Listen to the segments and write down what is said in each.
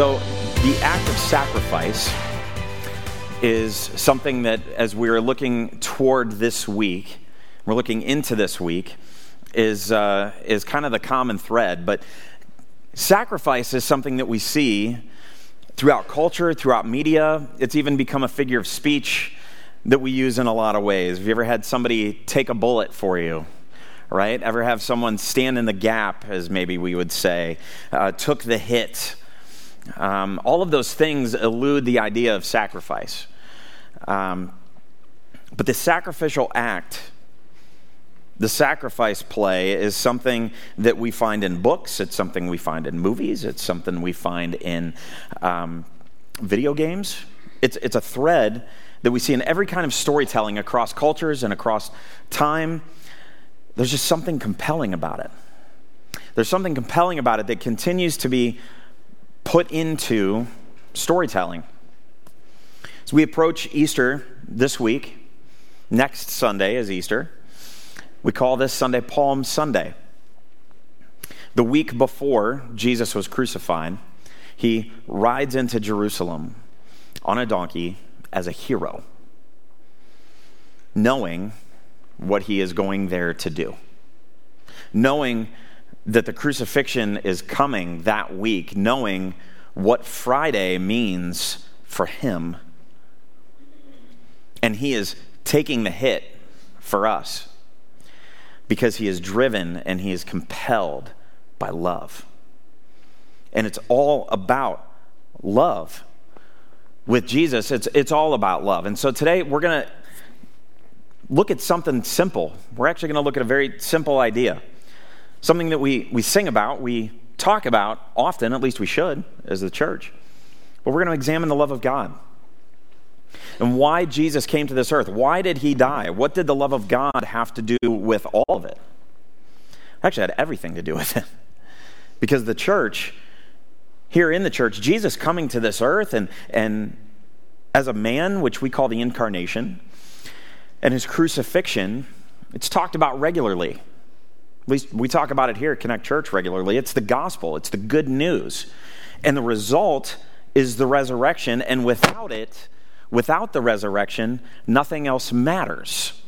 So, the act of sacrifice is something that, as we're looking toward this week, we're looking into this week, is, uh, is kind of the common thread. But sacrifice is something that we see throughout culture, throughout media. It's even become a figure of speech that we use in a lot of ways. Have you ever had somebody take a bullet for you? Right? Ever have someone stand in the gap, as maybe we would say, uh, took the hit? Um, all of those things elude the idea of sacrifice. Um, but the sacrificial act, the sacrifice play, is something that we find in books, it's something we find in movies, it's something we find in um, video games. It's, it's a thread that we see in every kind of storytelling across cultures and across time. There's just something compelling about it. There's something compelling about it that continues to be put into storytelling. As we approach Easter this week, next Sunday is Easter, we call this Sunday Palm Sunday. The week before Jesus was crucified, he rides into Jerusalem on a donkey as a hero, knowing what he is going there to do, knowing that the crucifixion is coming that week, knowing what Friday means for him. And he is taking the hit for us because he is driven and he is compelled by love. And it's all about love. With Jesus, it's, it's all about love. And so today we're going to look at something simple. We're actually going to look at a very simple idea something that we, we sing about, we talk about often, at least we should as the church. But we're going to examine the love of God and why Jesus came to this earth. Why did he die? What did the love of God have to do with all of it? Actually, had everything to do with it. Because the church, here in the church, Jesus coming to this earth and, and as a man, which we call the incarnation, and his crucifixion, it's talked about regularly. Least we talk about it here at Connect Church regularly. It's the gospel, it's the good news. And the result is the resurrection. And without it, without the resurrection, nothing else matters.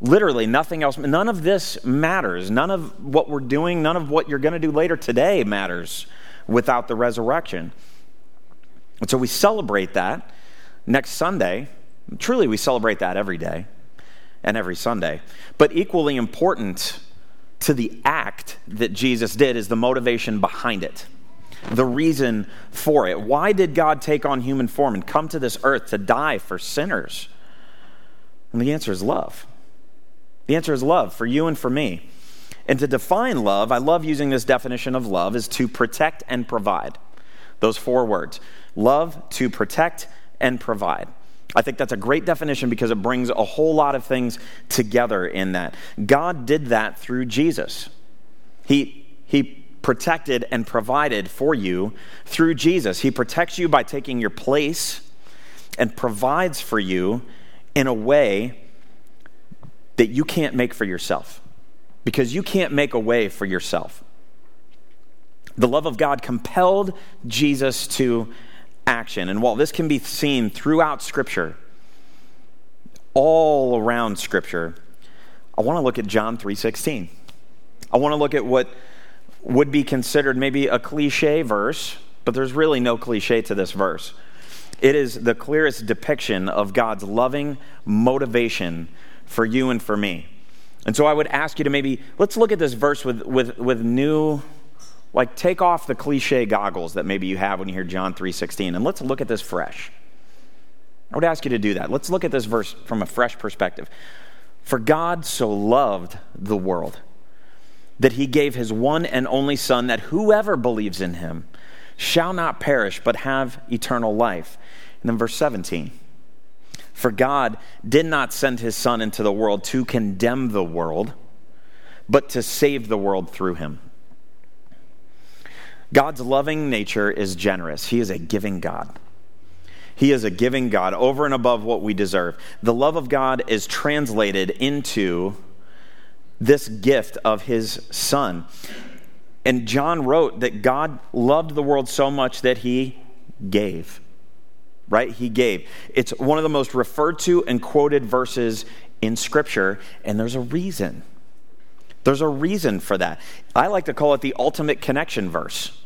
Literally, nothing else. None of this matters. None of what we're doing, none of what you're going to do later today matters without the resurrection. And so we celebrate that next Sunday. Truly, we celebrate that every day and every Sunday. But equally important to the act that Jesus did is the motivation behind it, the reason for it. Why did God take on human form and come to this earth to die for sinners? And the answer is love. The answer is love for you and for me. And to define love, I love using this definition of love, is to protect and provide. Those four words love, to protect, and provide. I think that's a great definition because it brings a whole lot of things together in that. God did that through Jesus. He, he protected and provided for you through Jesus. He protects you by taking your place and provides for you in a way that you can't make for yourself because you can't make a way for yourself. The love of God compelled Jesus to action. And while this can be seen throughout Scripture, all around Scripture, I want to look at John 3:16. I want to look at what would be considered maybe a cliche verse, but there's really no cliche to this verse. It is the clearest depiction of God's loving motivation for you and for me. And so I would ask you to maybe let's look at this verse with, with, with new like take off the cliche goggles that maybe you have when you hear John 3:16 and let's look at this fresh. I would ask you to do that. Let's look at this verse from a fresh perspective. For God so loved the world that he gave his one and only son that whoever believes in him shall not perish but have eternal life. And then verse 17. For God did not send his son into the world to condemn the world, but to save the world through him. God's loving nature is generous. He is a giving God. He is a giving God over and above what we deserve. The love of God is translated into this gift of His Son. And John wrote that God loved the world so much that he gave. Right? He gave. It's one of the most referred to and quoted verses in Scripture, and there's a reason. There's a reason for that. I like to call it the ultimate connection verse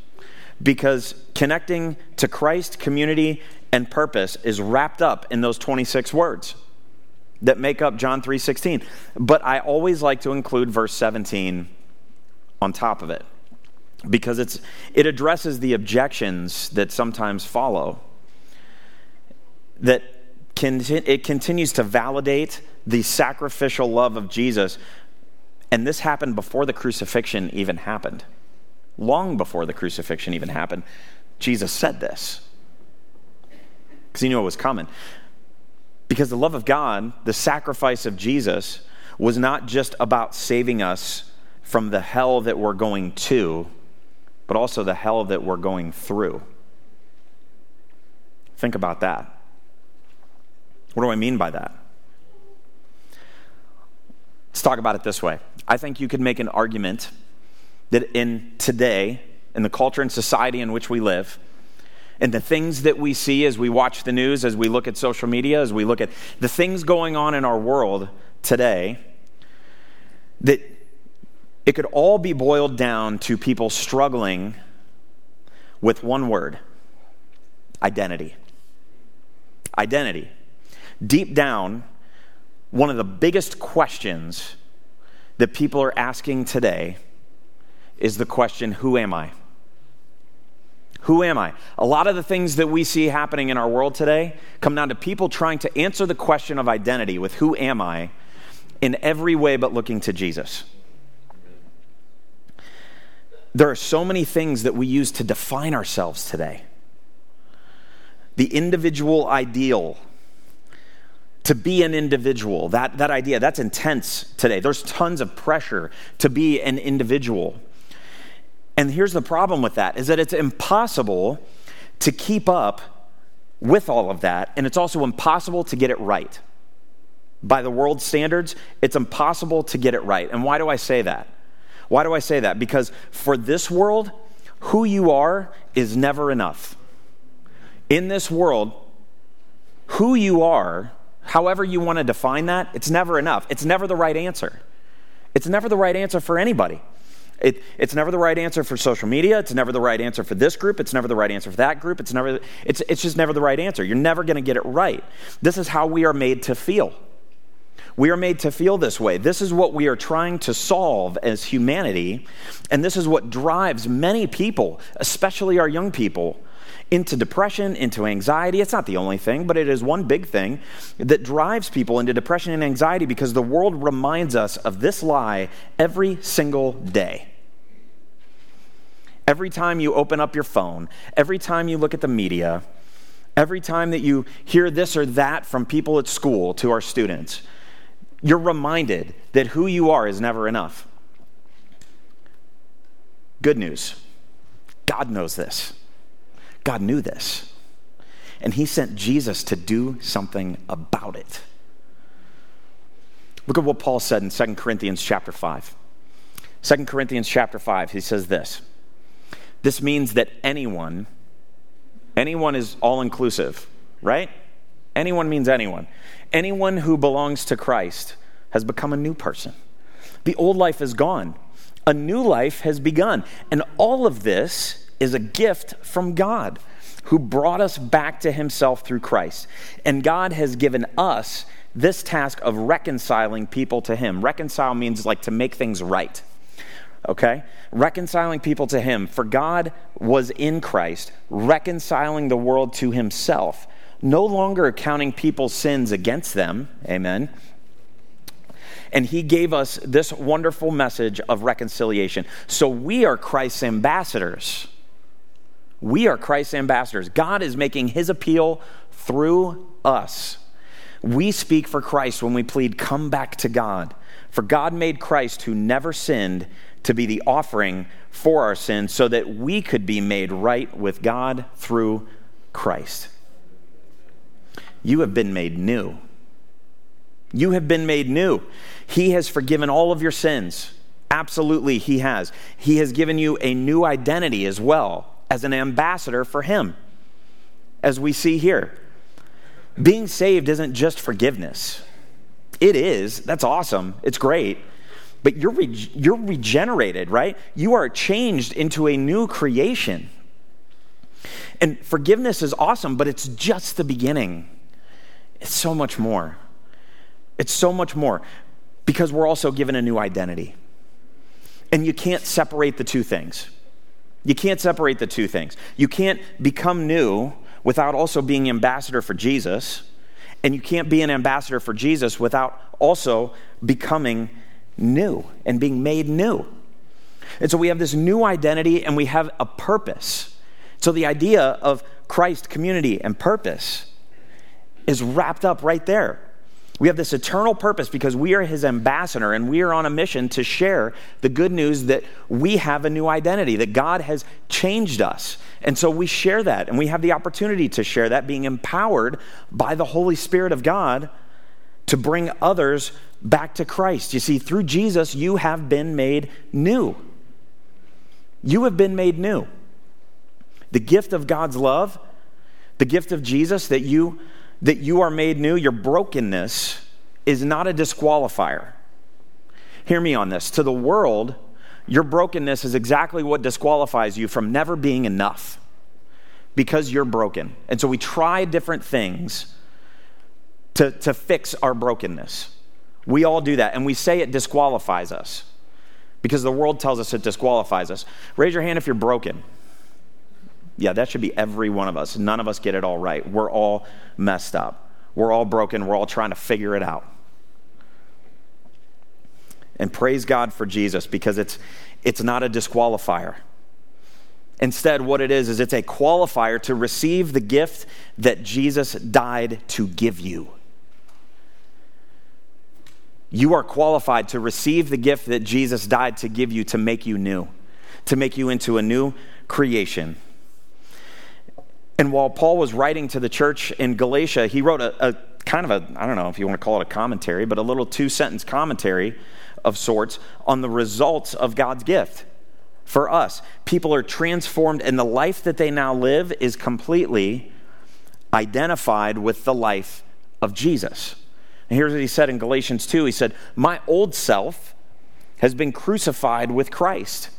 because connecting to Christ, community, and purpose is wrapped up in those 26 words that make up John 3:16. But I always like to include verse 17 on top of it because it's it addresses the objections that sometimes follow that it continues to validate the sacrificial love of Jesus and this happened before the crucifixion even happened. Long before the crucifixion even happened, Jesus said this because he knew it was coming. Because the love of God, the sacrifice of Jesus, was not just about saving us from the hell that we're going to, but also the hell that we're going through. Think about that. What do I mean by that? Let's talk about it this way. I think you could make an argument that in today, in the culture and society in which we live, and the things that we see as we watch the news, as we look at social media, as we look at the things going on in our world today, that it could all be boiled down to people struggling with one word identity. Identity. Deep down, one of the biggest questions that people are asking today is the question Who am I? Who am I? A lot of the things that we see happening in our world today come down to people trying to answer the question of identity with who am I in every way but looking to Jesus. There are so many things that we use to define ourselves today. The individual ideal, to be an individual, that, that idea, that's intense today. There's tons of pressure to be an individual. And here's the problem with that is that it's impossible to keep up with all of that, and it's also impossible to get it right. By the world standards, it's impossible to get it right. And why do I say that? Why do I say that? Because for this world, who you are is never enough. In this world, who you are, however you want to define that, it's never enough. It's never the right answer. It's never the right answer for anybody. It, it's never the right answer for social media. It's never the right answer for this group. It's never the right answer for that group. It's, never, it's, it's just never the right answer. You're never going to get it right. This is how we are made to feel. We are made to feel this way. This is what we are trying to solve as humanity. And this is what drives many people, especially our young people, into depression, into anxiety. It's not the only thing, but it is one big thing that drives people into depression and anxiety because the world reminds us of this lie every single day. Every time you open up your phone, every time you look at the media, every time that you hear this or that from people at school to our students, you're reminded that who you are is never enough. Good news God knows this. God knew this. And he sent Jesus to do something about it. Look at what Paul said in 2 Corinthians chapter 5. 2 Corinthians chapter 5, he says this. This means that anyone, anyone is all inclusive, right? Anyone means anyone. Anyone who belongs to Christ has become a new person. The old life is gone, a new life has begun. And all of this is a gift from God who brought us back to himself through Christ. And God has given us this task of reconciling people to him. Reconcile means like to make things right. Okay? Reconciling people to him. For God was in Christ, reconciling the world to himself, no longer accounting people's sins against them. Amen and he gave us this wonderful message of reconciliation. So we are Christ's ambassadors. We are Christ's ambassadors. God is making his appeal through us. We speak for Christ when we plead, Come back to God. For God made Christ, who never sinned, to be the offering for our sins so that we could be made right with God through Christ. You have been made new. You have been made new. He has forgiven all of your sins Absolutely, He has. He has given you a new identity as well as an ambassador for Him, as we see here. Being saved isn't just forgiveness. It is. That's awesome. It's great. But you're, re- you're regenerated, right? You are changed into a new creation. And forgiveness is awesome, but it's just the beginning. It's so much more. It's so much more because we're also given a new identity. And you can't separate the two things. You can't separate the two things. You can't become new without also being ambassador for Jesus. And you can't be an ambassador for Jesus without also becoming new and being made new. And so we have this new identity and we have a purpose. So the idea of Christ, community, and purpose is wrapped up right there. We have this eternal purpose because we are his ambassador and we are on a mission to share the good news that we have a new identity, that God has changed us. And so we share that and we have the opportunity to share that, being empowered by the Holy Spirit of God to bring others back to Christ. You see, through Jesus, you have been made new. You have been made new. The gift of God's love, the gift of Jesus that you that you are made new, your brokenness is not a disqualifier. Hear me on this. To the world, your brokenness is exactly what disqualifies you from never being enough because you're broken. And so we try different things to, to fix our brokenness. We all do that, and we say it disqualifies us because the world tells us it disqualifies us. Raise your hand if you're broken. Yeah, that should be every one of us. None of us get it all right. We're all messed up. We're all broken. We're all trying to figure it out. And praise God for Jesus because it's, it's not a disqualifier. Instead, what it is, is it's a qualifier to receive the gift that Jesus died to give you. You are qualified to receive the gift that Jesus died to give you to make you new, to make you into a new creation. And while Paul was writing to the church in Galatia, he wrote a, a kind of a, I don't know if you want to call it a commentary, but a little two sentence commentary of sorts on the results of God's gift for us. People are transformed, and the life that they now live is completely identified with the life of Jesus. And here's what he said in Galatians 2 He said, My old self has been crucified with Christ.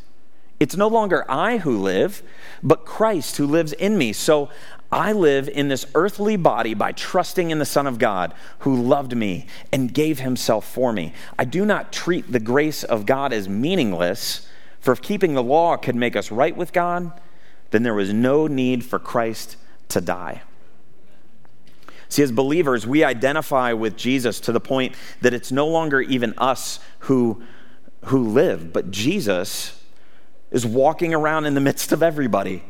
It's no longer I who live, but Christ who lives in me. So I live in this earthly body by trusting in the Son of God who loved me and gave himself for me. I do not treat the grace of God as meaningless, for if keeping the law could make us right with God, then there was no need for Christ to die. See, as believers, we identify with Jesus to the point that it's no longer even us who, who live, but Jesus is walking around in the midst of everybody.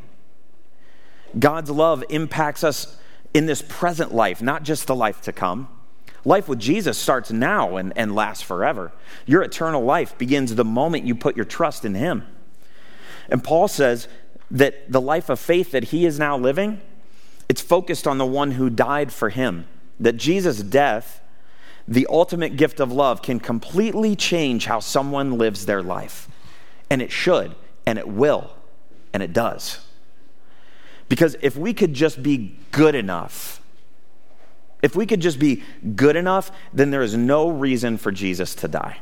God's love impacts us in this present life, not just the life to come. Life with Jesus starts now and, and lasts forever. Your eternal life begins the moment you put your trust in Him. And Paul says that the life of faith that he is now living, it's focused on the one who died for him. That Jesus' death, the ultimate gift of love, can completely change how someone lives their life. And it should and it will, and it does. Because if we could just be good enough, if we could just be good enough, then there is no reason for Jesus to die.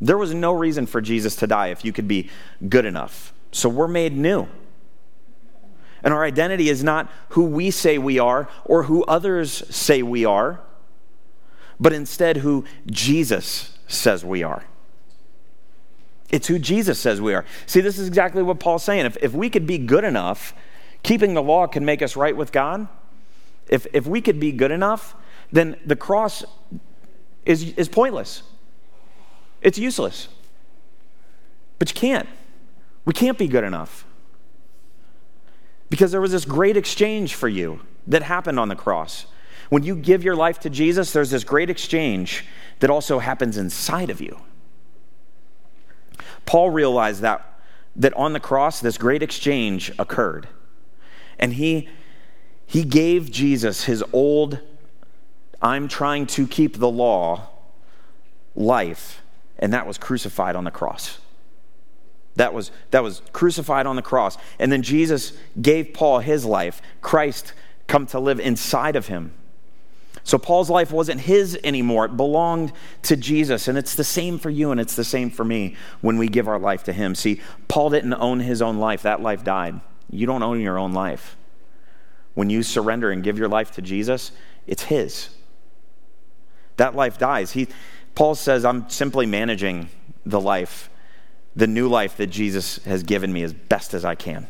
There was no reason for Jesus to die if you could be good enough. So we're made new. And our identity is not who we say we are or who others say we are, but instead who Jesus says we are. It's who Jesus says we are. See, this is exactly what Paul's saying. If, if we could be good enough, keeping the law can make us right with God. If, if we could be good enough, then the cross is, is pointless. It's useless. But you can't. We can't be good enough. Because there was this great exchange for you that happened on the cross. When you give your life to Jesus, there's this great exchange that also happens inside of you. Paul realized that, that on the cross, this great exchange occurred. And he, he gave Jesus his old, I'm trying to keep the law life. and that was crucified on the cross. That was, that was crucified on the cross. And then Jesus gave Paul his life. Christ come to live inside of him. So Paul's life wasn't his anymore. It belonged to Jesus. And it's the same for you and it's the same for me when we give our life to him. See, Paul didn't own his own life, that life died. You don't own your own life. When you surrender and give your life to Jesus, it's his. That life dies. He, Paul says, I'm simply managing the life, the new life that Jesus has given me as best as I can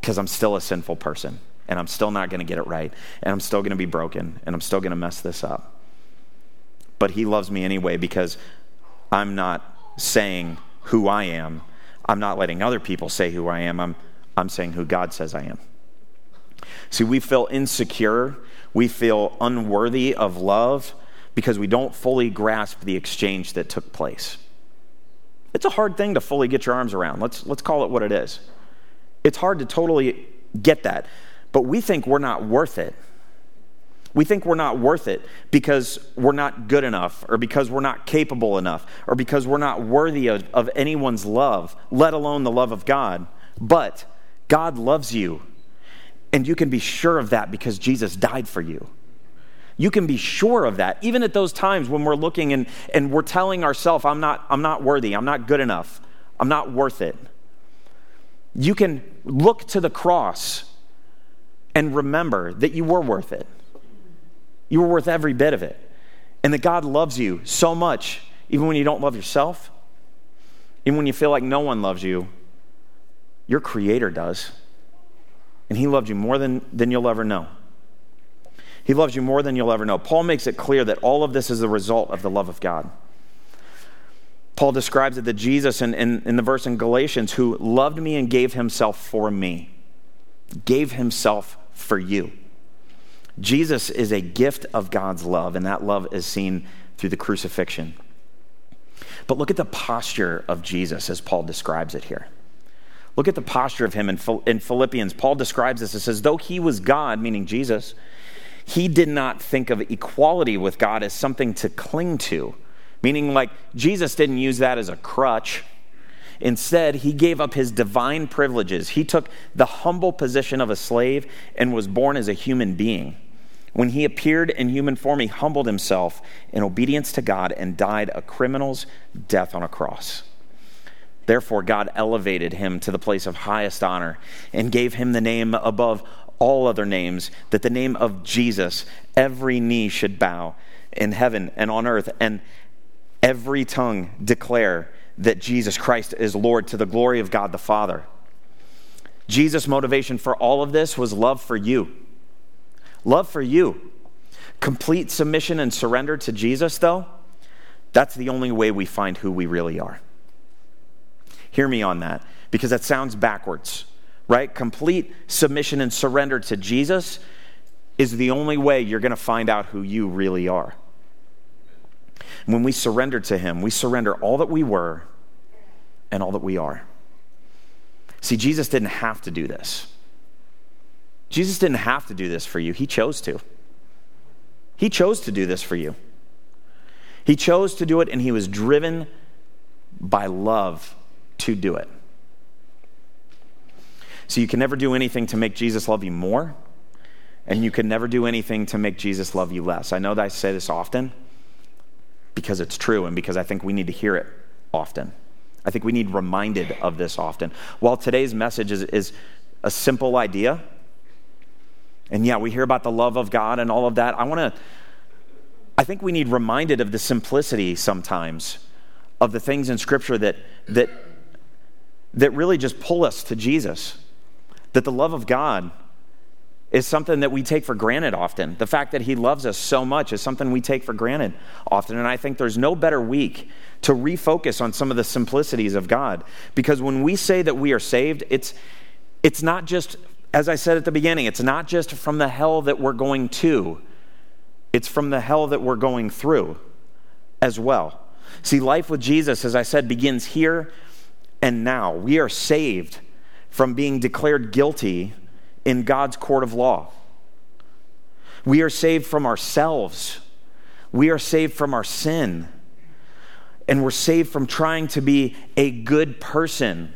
because I'm still a sinful person and I'm still not going to get it right, and I'm still going to be broken, and I'm still going to mess this up. But He loves me anyway because I'm not saying who I am. I'm not letting other people say who I am. I'm, I'm saying who God says I am. See, we feel insecure, we feel unworthy of love because we don't fully grasp the exchange that took place. It's a hard thing to fully get your arms around. Let's, let's call it what it is. It's hard to totally get that. But we think we're not worth it. We think we're not worth it because we're not good enough, or because we're not capable enough, or because we're not worthy of, of anyone's love, let alone the love of God. But God loves you, and you can be sure of that because Jesus died for you. You can be sure of that, even at those times when we're looking and, and we're telling ourselves, I'm not, I'm not worthy, I'm not good enough, I'm not worth it. You can look to the cross and remember that you were worth it. You were worth every bit of it. And that God loves you so much, even when you don't love yourself, even when you feel like no one loves you, your Creator does. And He loved you more than, than you'll ever know. He loves you more than you'll ever know. Paul makes it clear that all of this is the result of the love of God. Paul describes it that Jesus, in, in, in the verse in Galatians, who loved me and gave himself for me, gave himself for you. Jesus is a gift of God's love, and that love is seen through the crucifixion. But look at the posture of Jesus as Paul describes it here. Look at the posture of him in, Philippians. Paul describes this. It says, Though he was God, meaning Jesus, he did not think of equality with God as something to cling to, meaning like Jesus didn't use that as a crutch Instead, he gave up his divine privileges. He took the humble position of a slave and was born as a human being. When he appeared in human form, he humbled himself in obedience to God and died a criminal's death on a cross. Therefore, God elevated him to the place of highest honor and gave him the name above all other names, that the name of Jesus every knee should bow in heaven and on earth, and every tongue declare that Jesus Christ is Lord to the glory of God the Father. Jesus' motivation for all of this was love for you. Love for you. Complete submission and surrender to Jesus, though, that's the only way we find who we really are. Hear me on that, because that sounds backwards, right? Complete submission and surrender to Jesus is the only way you're going to find out who you really are. When we surrender to Him, we surrender all that we were and all that we are. See, Jesus didn't have to do this. Jesus didn't have to do this for you, He chose to. He chose to do this for you. He chose to do it, and He was driven by love to do it. So you can never do anything to make Jesus love you more, and you can never do anything to make Jesus love you less. I know that I say this often because it's true and because I think we need to hear it often. I think we need reminded of this often. While today's message is, is a simple idea, and yeah, we hear about the love of God and all of that, I want to, I think we need reminded of the simplicity sometimes of the things in Scripture that, that, that really just pull us to Jesus. That the love of God is something that we take for granted often. The fact that He loves us so much is something we take for granted often. And I think there's no better week to refocus on some of the simplicities of God. Because when we say that we are saved, it's, it's not just, as I said at the beginning, it's not just from the hell that we're going to, it's from the hell that we're going through as well. See, life with Jesus, as I said, begins here and now. We are saved from being declared guilty in God's court of law. We are saved from ourselves. We are saved from our sin. And we're saved from trying to be a good person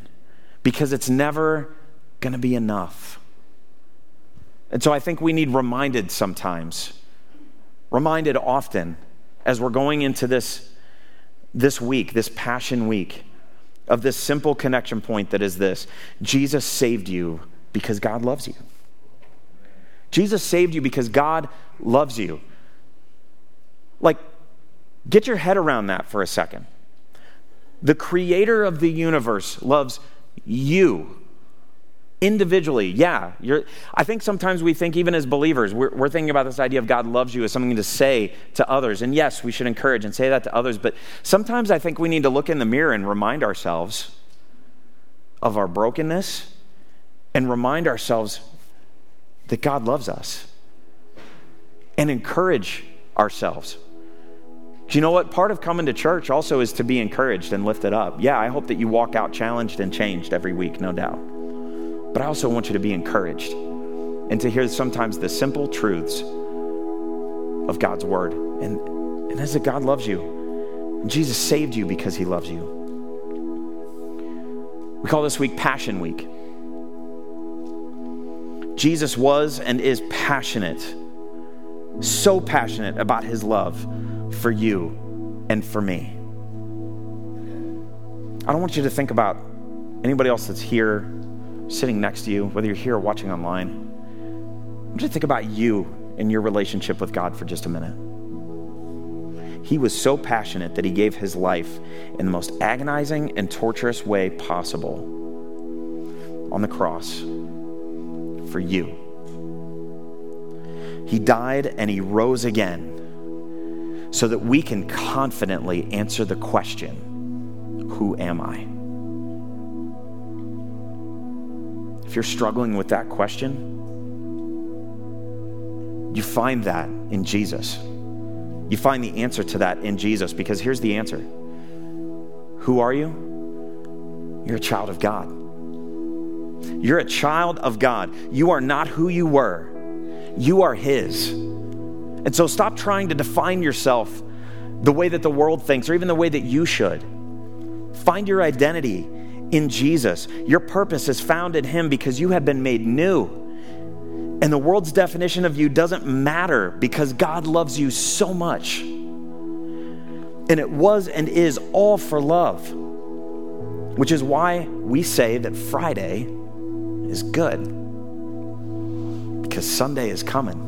because it's never going to be enough. And so I think we need reminded sometimes, reminded often as we're going into this, this week, this Passion Week, of this simple connection point that is this Jesus saved you because God loves you. Jesus saved you because God loves you. Like, get your head around that for a second. The creator of the universe loves you individually. Yeah, I think sometimes we think, even as believers, we're, we're thinking about this idea of God loves you as something to say to others. And yes, we should encourage and say that to others. But sometimes I think we need to look in the mirror and remind ourselves of our brokenness and remind ourselves that God loves us and encourage ourselves. Do you know what? Part of coming to church also is to be encouraged and lifted up. Yeah, I hope that you walk out challenged and changed every week, no doubt. But I also want you to be encouraged and to hear sometimes the simple truths of God's word. And, and as that God loves you. And Jesus saved you because he loves you. We call this week Passion Week. Jesus was and is passionate, so passionate about his love for you and for me. I don't want you to think about anybody else that's here sitting next to you, whether you're here or watching online, I want you to think about you and your relationship with God for just a minute. He was so passionate that he gave his life in the most agonizing and torturous way possible on the cross for you. He died and he rose again so that we can confidently answer the question Who am I? If you're struggling with that question, you find that in Jesus. You find the answer to that in Jesus because here's the answer Who are you? You're a child of God. You're a child of God. You are not who you were, you are His. And so stop trying to define yourself the way that the world thinks or even the way that you should. Find your identity in Jesus. Your purpose is found in Him because you have been made new. And the world's definition of you doesn't matter because God loves you so much. And it was and is all for love, which is why we say that Friday is good because Sunday is coming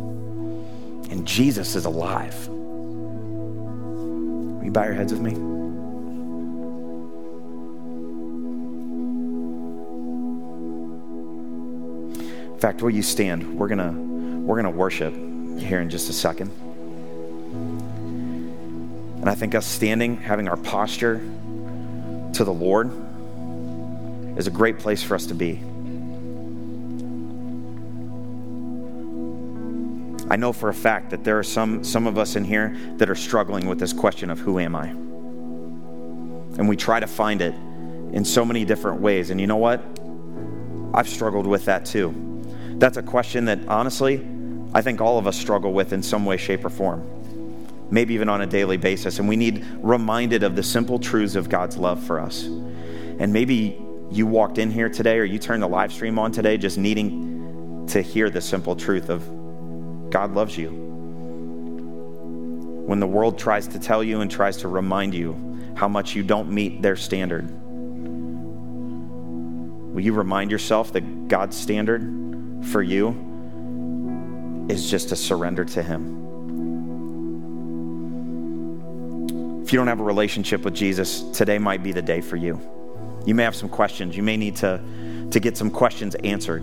and Jesus is alive. Will you bow your heads with me? In fact, where you stand? We're gonna we're gonna worship here in just a second. And I think us standing, having our posture to the Lord, is a great place for us to be. I know for a fact that there are some, some of us in here that are struggling with this question of who am I? And we try to find it in so many different ways. And you know what? I've struggled with that too. That's a question that honestly, I think all of us struggle with in some way, shape, or form, maybe even on a daily basis. And we need reminded of the simple truths of God's love for us. And maybe you walked in here today or you turned the live stream on today just needing to hear the simple truth of God loves you. When the world tries to tell you and tries to remind you how much you don't meet their standard, will you remind yourself that God's standard for you is just to surrender to Him. If you don't have a relationship with Jesus, today might be the day for you. You may have some questions. You may need to, to get some questions answered.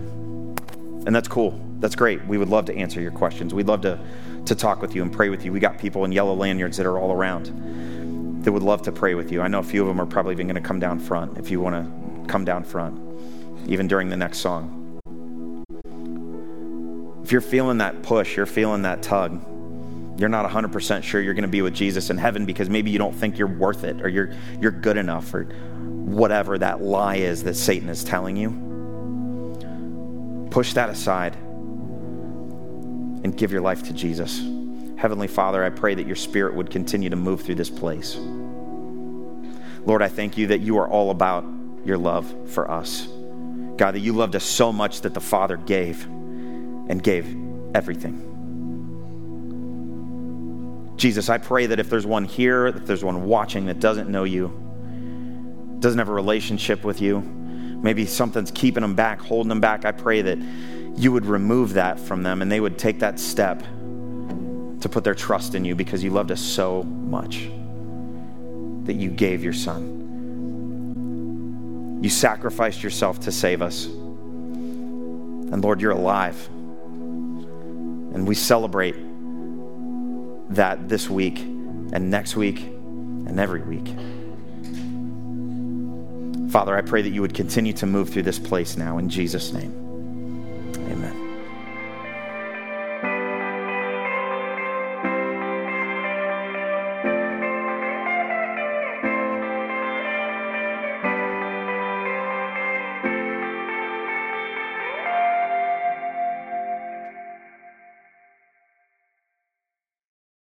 And that's cool. That's great. We would love to answer your questions. We'd love to, to talk with you and pray with you. We got people in yellow lanyards that are all around that would love to pray with you. I know a few of them are probably even going to come down front if you want to come down front, even during the next song if you're feeling that push, you're feeling that tug, you're not 100% sure you're going to be with Jesus in heaven because maybe you don't think you're worth it or you're, you're good enough or whatever that lie is that Satan is telling you, push that aside and give your life to Jesus. Heavenly Father, I pray that your spirit would continue to move through this place. Lord, I thank you that you are all about your love for us. God, that you loved us so much that the Father gave and gave everything. Jesus, I pray that if there's one here, if there's one watching that doesn't know you, doesn't have a relationship with you, maybe something's keeping them back, holding them back, I pray that you would remove that from them and they would take that step to put their trust in you because you loved us so much that you gave your son. You sacrificed yourself to save us. And Lord, you're alive. And we celebrate that this week and next week and every week. Father, I pray that you would continue to move through this place now in Jesus' name.